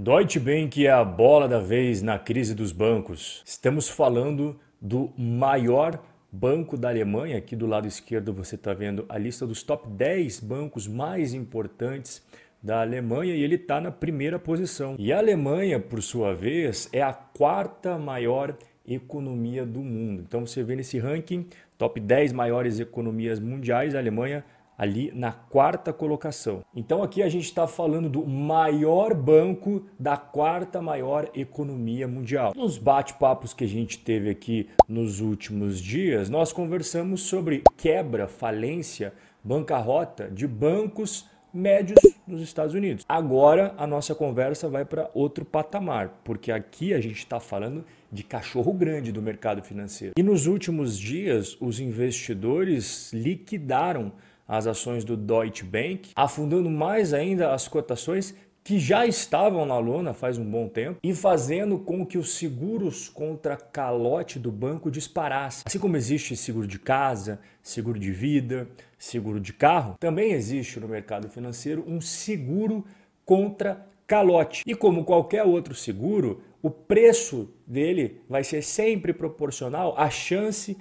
Deutsche Bank é a bola da vez na crise dos bancos. Estamos falando do maior banco da Alemanha. Aqui do lado esquerdo você está vendo a lista dos top 10 bancos mais importantes da Alemanha e ele está na primeira posição. E a Alemanha, por sua vez, é a quarta maior economia do mundo. Então você vê nesse ranking, top 10 maiores economias mundiais, a Alemanha ali na quarta colocação. Então aqui a gente está falando do maior banco da quarta maior economia mundial. Nos bate-papos que a gente teve aqui nos últimos dias, nós conversamos sobre quebra, falência, bancarrota de bancos médios nos Estados Unidos. Agora a nossa conversa vai para outro patamar, porque aqui a gente está falando de cachorro grande do mercado financeiro. E nos últimos dias, os investidores liquidaram as ações do Deutsche Bank, afundando mais ainda as cotações que já estavam na lona faz um bom tempo e fazendo com que os seguros contra calote do banco disparassem. Assim como existe seguro de casa, seguro de vida, seguro de carro, também existe no mercado financeiro um seguro contra calote. E como qualquer outro seguro, o preço dele vai ser sempre proporcional à chance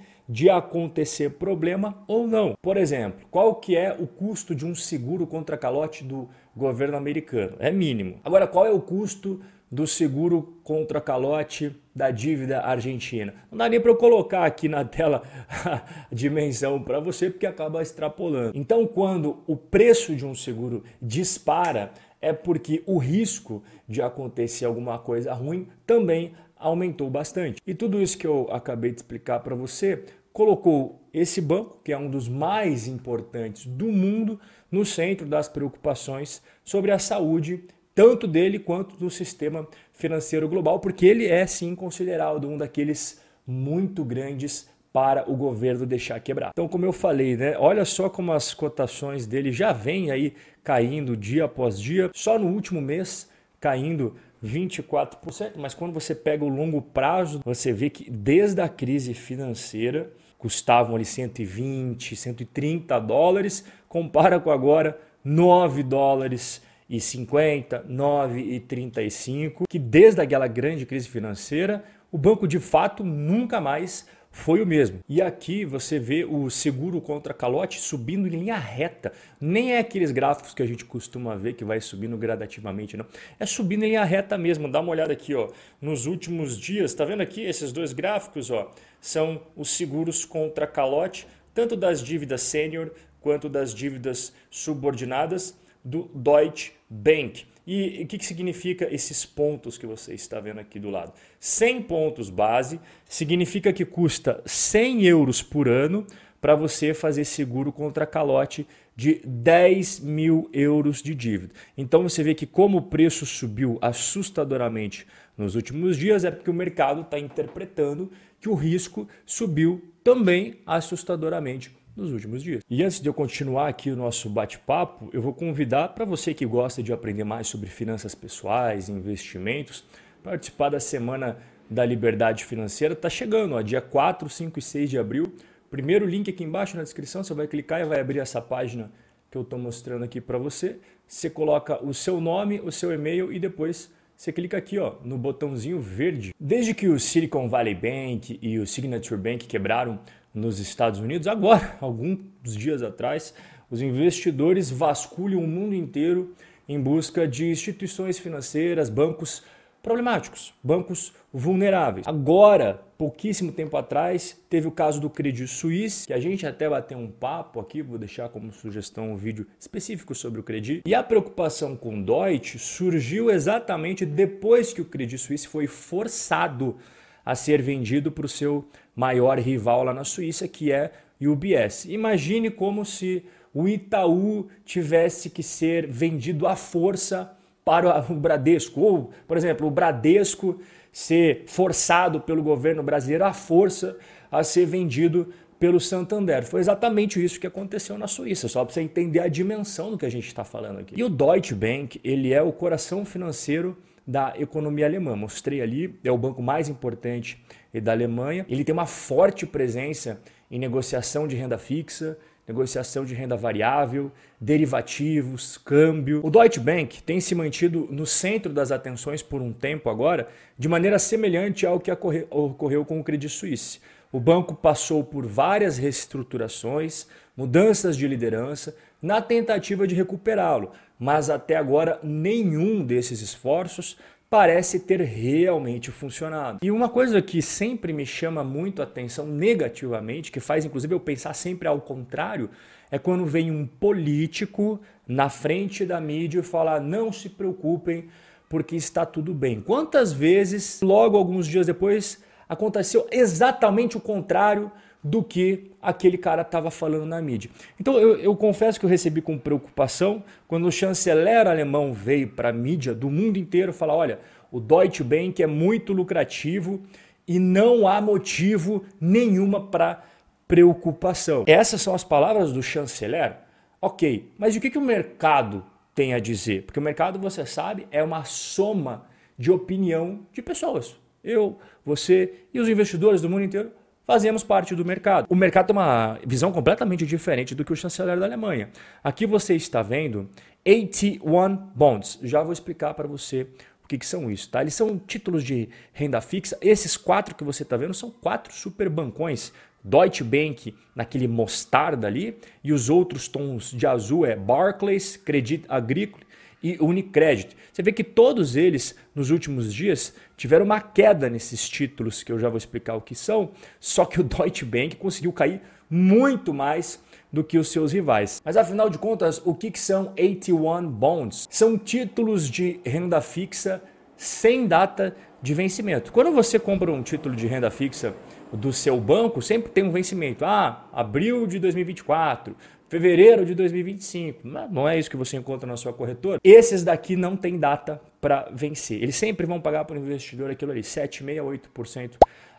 acontecer problema ou não. Por exemplo, qual que é o custo de um seguro contra calote do governo americano? É mínimo. Agora, qual é o custo do seguro contra calote da dívida argentina? Não dá nem para eu colocar aqui na tela a dimensão para você porque acaba extrapolando. Então, quando o preço de um seguro dispara, é porque o risco de acontecer alguma coisa ruim também aumentou bastante. E tudo isso que eu acabei de explicar para você colocou esse banco, que é um dos mais importantes do mundo, no centro das preocupações sobre a saúde tanto dele quanto do sistema financeiro global, porque ele é sim considerado um daqueles muito grandes para o governo deixar quebrar. Então, como eu falei, né, olha só como as cotações dele já vêm aí caindo dia após dia, só no último mês caindo 24%, mas quando você pega o longo prazo, você vê que desde a crise financeira custavam ali 120, 130 dólares, compara com agora 9 dólares e 50, 9 e 35, que desde aquela grande crise financeira, o banco de fato nunca mais foi o mesmo. E aqui você vê o seguro contra calote subindo em linha reta. Nem é aqueles gráficos que a gente costuma ver que vai subindo gradativamente, não. É subindo em linha reta mesmo. Dá uma olhada aqui, ó. Nos últimos dias, tá vendo aqui esses dois gráficos, ó? São os seguros contra calote, tanto das dívidas sênior quanto das dívidas subordinadas do Deutsche Bank. E o que, que significa esses pontos que você está vendo aqui do lado? 100 pontos base significa que custa 100 euros por ano para você fazer seguro contra calote de 10 mil euros de dívida. Então você vê que como o preço subiu assustadoramente nos últimos dias é porque o mercado está interpretando que o risco subiu também assustadoramente nos últimos dias. E antes de eu continuar aqui o nosso bate-papo, eu vou convidar para você que gosta de aprender mais sobre finanças pessoais, investimentos, participar da semana da liberdade financeira. Está chegando, ó, dia 4, 5 e 6 de abril. Primeiro link aqui embaixo na descrição, você vai clicar e vai abrir essa página que eu estou mostrando aqui para você. Você coloca o seu nome, o seu e-mail e depois você clica aqui ó, no botãozinho verde. Desde que o Silicon Valley Bank e o Signature Bank quebraram nos Estados Unidos, agora, alguns dias atrás, os investidores vasculham o mundo inteiro em busca de instituições financeiras, bancos problemáticos, bancos vulneráveis. Agora, pouquíssimo tempo atrás, teve o caso do Credit Suisse, que a gente até bateu um papo aqui, vou deixar como sugestão um vídeo específico sobre o Credit. E a preocupação com o Deutsche surgiu exatamente depois que o Credit Suisse foi forçado a ser vendido para o seu maior rival lá na Suíça, que é UBS. Imagine como se o Itaú tivesse que ser vendido à força para o Bradesco, ou, por exemplo, o Bradesco ser forçado pelo governo brasileiro à força a ser vendido pelo Santander. Foi exatamente isso que aconteceu na Suíça, só para você entender a dimensão do que a gente está falando aqui. E o Deutsche Bank, ele é o coração financeiro da economia alemã. Mostrei ali, é o banco mais importante da Alemanha. Ele tem uma forte presença em negociação de renda fixa, negociação de renda variável, derivativos, câmbio. O Deutsche Bank tem se mantido no centro das atenções por um tempo agora, de maneira semelhante ao que ocorreu com o Credit Suisse. O banco passou por várias reestruturações, mudanças de liderança, na tentativa de recuperá-lo, mas até agora nenhum desses esforços parece ter realmente funcionado. E uma coisa que sempre me chama muito a atenção negativamente, que faz inclusive eu pensar sempre ao contrário, é quando vem um político na frente da mídia e fala: não se preocupem, porque está tudo bem. Quantas vezes, logo alguns dias depois, aconteceu exatamente o contrário do que aquele cara estava falando na mídia. Então eu, eu, confesso que eu recebi com preocupação quando o chanceler alemão veio para a mídia do mundo inteiro falar: olha, o Deutsche Bank é muito lucrativo e não há motivo nenhuma para preocupação. Essas são as palavras do chanceler? Ok, mas o que, que o mercado tem a dizer? Porque o mercado, você sabe, é uma soma de opinião de pessoas. Eu, você e os investidores do mundo inteiro fazemos parte do mercado. O mercado tem uma visão completamente diferente do que o chanceler da Alemanha. Aqui você está vendo AT1 Bonds. Já vou explicar para você o que, que, são isso, tá? Eles são títulos de renda fixa. Esses quatro que você está vendo são quatro super bancões. Deutsche Bank naquele mostarda ali e os outros tons de azul é Barclays, Credit Agricole e Unicredit. Você vê que todos eles, nos últimos dias, tiveram uma queda nesses títulos, que eu já vou explicar o que são, só que o Deutsche Bank conseguiu cair muito mais do que os seus rivais. Mas afinal de contas, o que, que são 81 bonds? São títulos de renda fixa sem data de vencimento. Quando você compra um título de renda fixa do seu banco, sempre tem um vencimento. Ah, abril de 2024, fevereiro de 2025. Não é isso que você encontra na sua corretora. Esses daqui não tem data para vencer. Eles sempre vão pagar para o investidor aquilo ali, 7,68%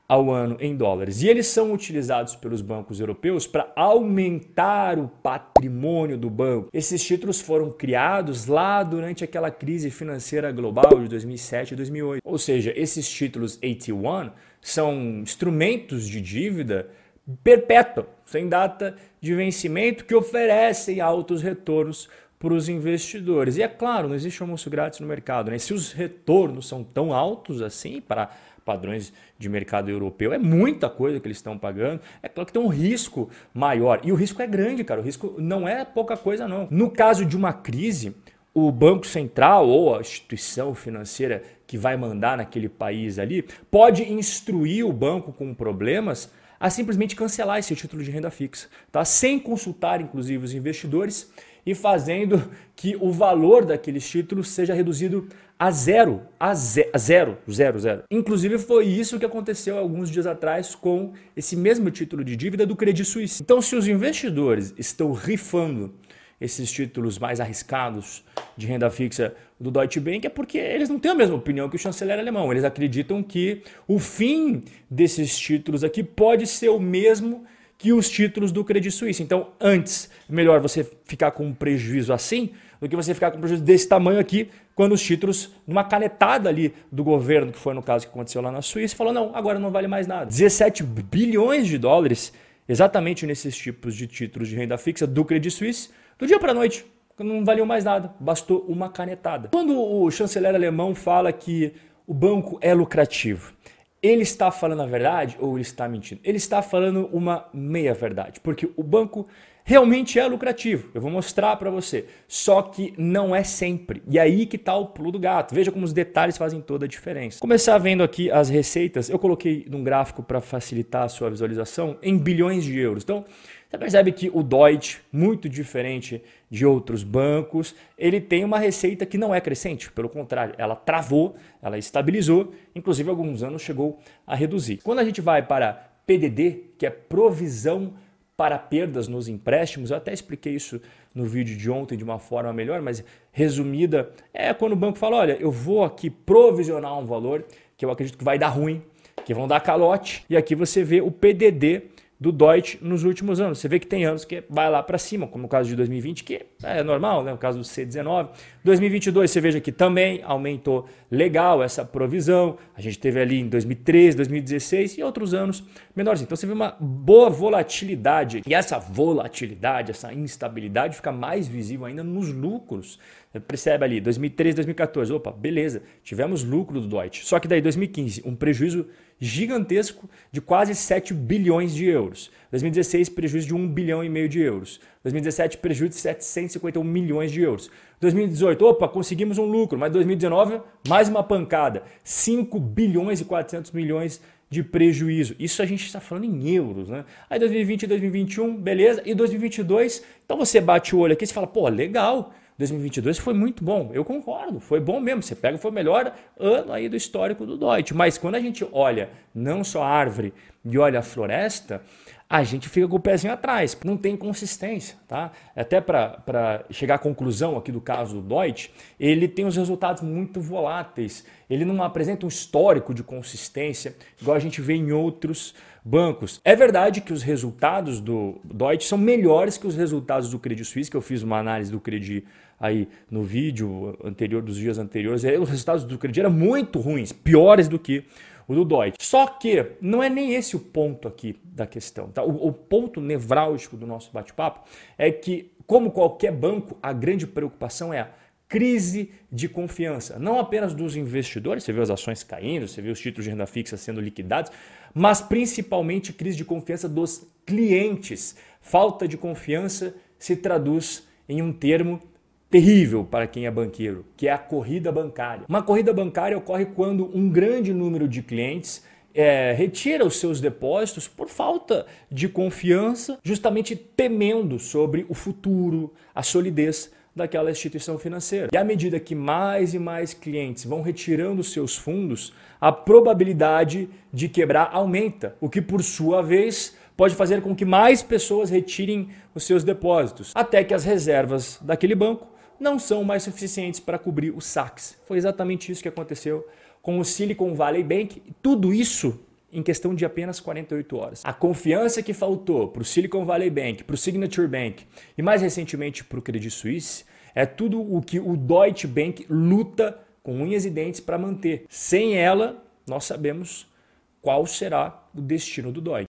ao ano em dólares. E eles são utilizados pelos bancos europeus para aumentar o patrimônio do banco. Esses títulos foram criados lá durante aquela crise financeira global de 2007 e 2008. Ou seja, esses títulos AT1 são instrumentos de dívida perpétua, sem data de vencimento, que oferecem altos retornos para os investidores. E é claro, não existe almoço grátis no mercado. Né? Se os retornos são tão altos assim para padrões de mercado europeu, é muita coisa que eles estão pagando. É claro que tem um risco maior. E o risco é grande, cara. O risco não é pouca coisa, não. No caso de uma crise, o Banco Central ou a instituição financeira que vai mandar naquele país ali pode instruir o banco com problemas a simplesmente cancelar esse título de renda fixa, tá? sem consultar inclusive os investidores e fazendo que o valor daqueles títulos seja reduzido a zero, a, ze a zero, zero, zero. Inclusive foi isso que aconteceu alguns dias atrás com esse mesmo título de dívida do Credit Suisse. Então, se os investidores estão rifando esses títulos mais arriscados de renda fixa do Deutsche Bank é porque eles não têm a mesma opinião que o chanceler alemão. Eles acreditam que o fim desses títulos aqui pode ser o mesmo que os títulos do Credit Suisse. Então, antes, melhor você ficar com um prejuízo assim do que você ficar com um prejuízo desse tamanho aqui, quando os títulos, numa canetada ali do governo, que foi no caso que aconteceu lá na Suíça, falou: não, agora não vale mais nada. 17 bilhões de dólares exatamente nesses tipos de títulos de renda fixa do Credit Suisse do dia para a noite, não valeu mais nada, bastou uma canetada. Quando o chanceler alemão fala que o banco é lucrativo, ele está falando a verdade ou ele está mentindo? Ele está falando uma meia verdade, porque o banco realmente é lucrativo. Eu vou mostrar para você. Só que não é sempre. E aí que está o pulo do gato. Veja como os detalhes fazem toda a diferença. Começar vendo aqui as receitas. Eu coloquei num gráfico para facilitar a sua visualização em bilhões de euros. Então, você percebe que o Deutsche, muito diferente de outros bancos, ele tem uma receita que não é crescente, pelo contrário, ela travou, ela estabilizou, inclusive alguns anos chegou a reduzir. Quando a gente vai para PDD, que é provisão para perdas nos empréstimos, eu até expliquei isso no vídeo de ontem de uma forma melhor, mas resumida, é quando o banco fala: olha, eu vou aqui provisionar um valor que eu acredito que vai dar ruim, que vão dar calote, e aqui você vê o PDD do Deutsche nos últimos anos. Você vê que tem anos que vai lá para cima, como no caso de 2020, que é normal, né? no caso do C19. 2022, você veja que também aumentou legal essa provisão. A gente teve ali em 2013, 2016 e outros anos menores. Então você vê uma boa volatilidade. E essa volatilidade, essa instabilidade fica mais visível ainda nos lucros. Percebe ali, 2013, 2014, opa, beleza, tivemos lucro do Deutsche. Só que daí 2015, um prejuízo gigantesco de quase 7 bilhões de euros. 2016, prejuízo de 1 bilhão e meio de euros. 2017, prejuízo de 751 milhões de euros. 2018, opa, conseguimos um lucro, mas 2019, mais uma pancada, 5 bilhões e 400 milhões de prejuízo. Isso a gente está falando em euros, né? Aí 2020 e 2021, beleza? E 2022, então você bate o olho aqui e fala, pô, legal. 2022 foi muito bom, eu concordo, foi bom mesmo. Você pega, foi o melhor ano aí do histórico do Deutsche. Mas quando a gente olha não só a árvore e olha a floresta, a gente fica com o pezinho atrás, não tem consistência. Tá? Até para chegar à conclusão aqui do caso do Deutsche, ele tem os resultados muito voláteis, ele não apresenta um histórico de consistência, igual a gente vê em outros bancos. É verdade que os resultados do Deutsche são melhores que os resultados do Credit Suisse, que eu fiz uma análise do Credit aí no vídeo anterior dos dias anteriores, os resultados do Credit eram muito ruins, piores do que o do Deutsche. Só que não é nem esse o ponto aqui da questão. Tá? O, o ponto nevrálgico do nosso bate-papo é que, como qualquer banco, a grande preocupação é a crise de confiança, não apenas dos investidores, você vê as ações caindo, você vê os títulos de renda fixa sendo liquidados, mas principalmente crise de confiança dos clientes. Falta de confiança se traduz em um termo terrível para quem é banqueiro, que é a corrida bancária. Uma corrida bancária ocorre quando um grande número de clientes é, retira os seus depósitos por falta de confiança, justamente temendo sobre o futuro, a solidez daquela instituição financeira. E à medida que mais e mais clientes vão retirando seus fundos, a probabilidade de quebrar aumenta, o que por sua vez pode fazer com que mais pessoas retirem os seus depósitos, até que as reservas daquele banco não são mais suficientes para cobrir os saques. Foi exatamente isso que aconteceu com o Silicon Valley Bank. Tudo isso em questão de apenas 48 horas. A confiança que faltou para o Silicon Valley Bank, para o Signature Bank e mais recentemente para o Credit Suisse é tudo o que o Deutsche Bank luta com unhas e dentes para manter. Sem ela, nós sabemos qual será o destino do Deutsche.